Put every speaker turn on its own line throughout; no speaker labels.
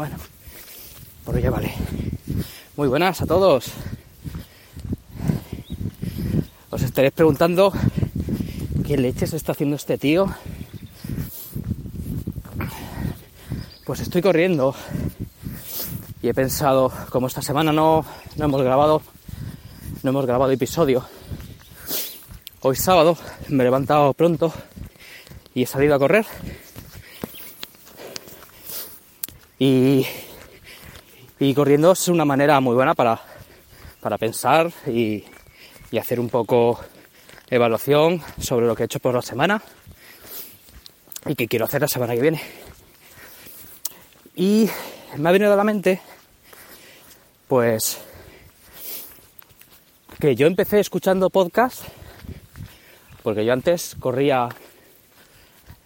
Bueno, por ya vale. Muy buenas a todos. Os estaréis preguntando qué leches está haciendo este tío. Pues estoy corriendo y he pensado, como esta semana no, no hemos grabado, no hemos grabado episodio, hoy sábado me he levantado pronto y he salido a correr. Y, y corriendo es una manera muy buena para, para pensar y, y hacer un poco evaluación sobre lo que he hecho por la semana y que quiero hacer la semana que viene. Y me ha venido a la mente, pues, que yo empecé escuchando podcast, porque yo antes corría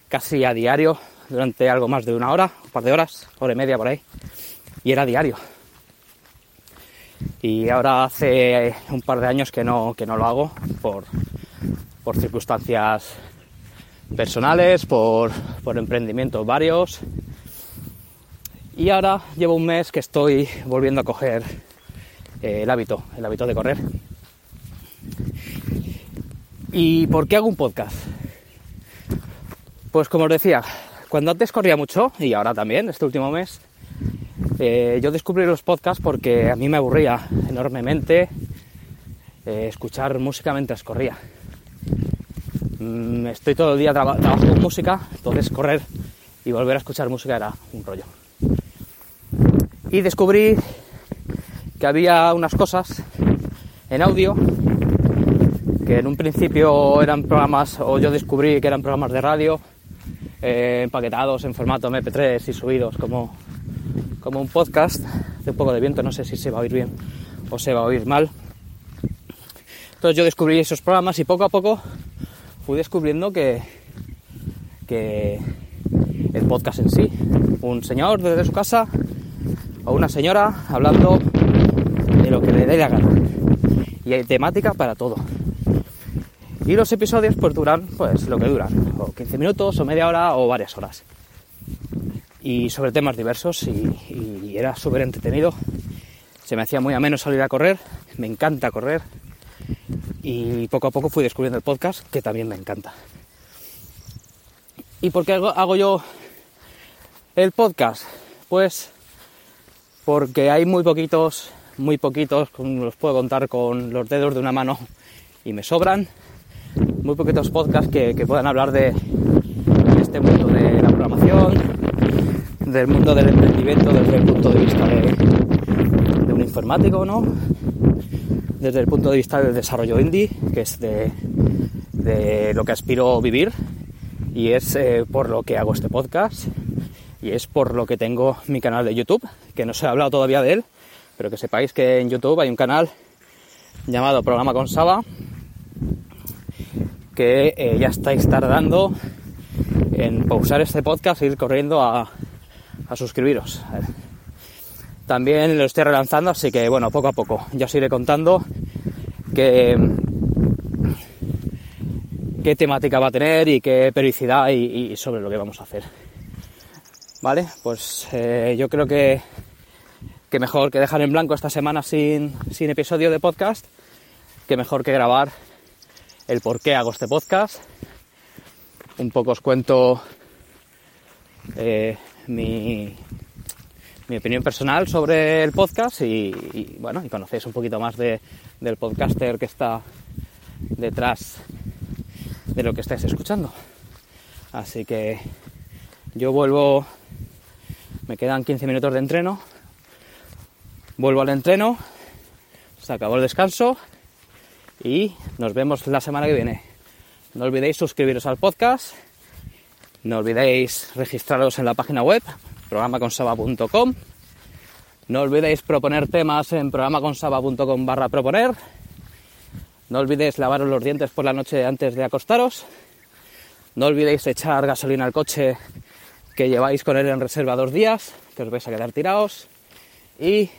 casi a diario durante algo más de una hora, un par de horas, hora y media por ahí, y era diario. Y ahora hace un par de años que no, que no lo hago por, por circunstancias personales, por, por emprendimientos varios. Y ahora llevo un mes que estoy volviendo a coger eh, el hábito, el hábito de correr. ¿Y por qué hago un podcast? Pues como os decía, cuando antes corría mucho, y ahora también, este último mes, eh, yo descubrí los podcasts porque a mí me aburría enormemente eh, escuchar música mientras corría. Mm, estoy todo el día traba trabajando con música, entonces correr y volver a escuchar música era un rollo. Y descubrí que había unas cosas en audio que en un principio eran programas, o yo descubrí que eran programas de radio, eh, empaquetados en formato MP3 y subidos como, como un podcast de un poco de viento, no sé si se va a oír bien o se va a oír mal. Entonces yo descubrí esos programas y poco a poco fui descubriendo que, que el podcast en sí, un señor desde su casa o una señora hablando de lo que le dé la gana. Y hay temática para todo. Y los episodios pues duran pues lo que duran, o 15 minutos, o media hora, o varias horas. Y sobre temas diversos y, era súper entretenido. Se me hacía muy ameno salir a correr, me encanta correr. Y poco a poco fui descubriendo el podcast, que también me encanta. ¿Y por qué hago, hago yo el podcast? Pues porque hay muy poquitos, muy poquitos, los puedo contar con los dedos de una mano y me sobran muy poquitos podcasts que, puedan hablar de, este mundo de la programación, del mundo del emprendimiento desde el punto de vista de, un informático, ¿no? Desde el punto de vista del desarrollo indie, que es de, de lo que aspiro vivir y es eh, por lo que hago este podcast y es por lo que tengo mi canal de YouTube, que no se ha hablado todavía de él, pero que sepáis que en YouTube hay un canal llamado Programa con Saba, que eh, ya estáis tardando en pausar este podcast e ir corriendo a, a suscribiros. También lo estoy relanzando, así que bueno, poco a poco ya os iré contando qué, qué temática va a tener y qué periodicidad y, sobre lo que vamos a hacer. Vale, pues eh, yo creo que, que mejor que dejar en blanco esta semana sin, sin episodio de podcast, que mejor que grabar el por qué hago este podcast. Un poco os cuento eh, mi, mi, opinión personal sobre el podcast y, y, bueno, y conocéis un poquito más de, del podcaster que está detrás de lo que estáis escuchando. Así que yo vuelvo, me quedan 15 minutos de entreno, vuelvo al entreno, se acabó el descanso y nos vemos la semana que viene. No olvidéis suscribiros al podcast, no olvidéis registraros en la página web programaconsaba.com, no olvidéis proponer temas en programaconsaba.com barra proponer, no olvidéis lavaros los dientes por la noche antes de acostaros, no olvidéis echar gasolina al coche que lleváis con él en reserva dos días, que os vais a quedar tirados y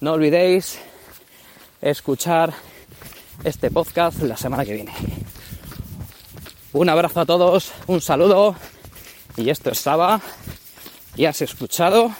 no olvidéis escuchar este podcast la semana que viene. Un abrazo a todos, un saludo y esto es Saba y has escuchado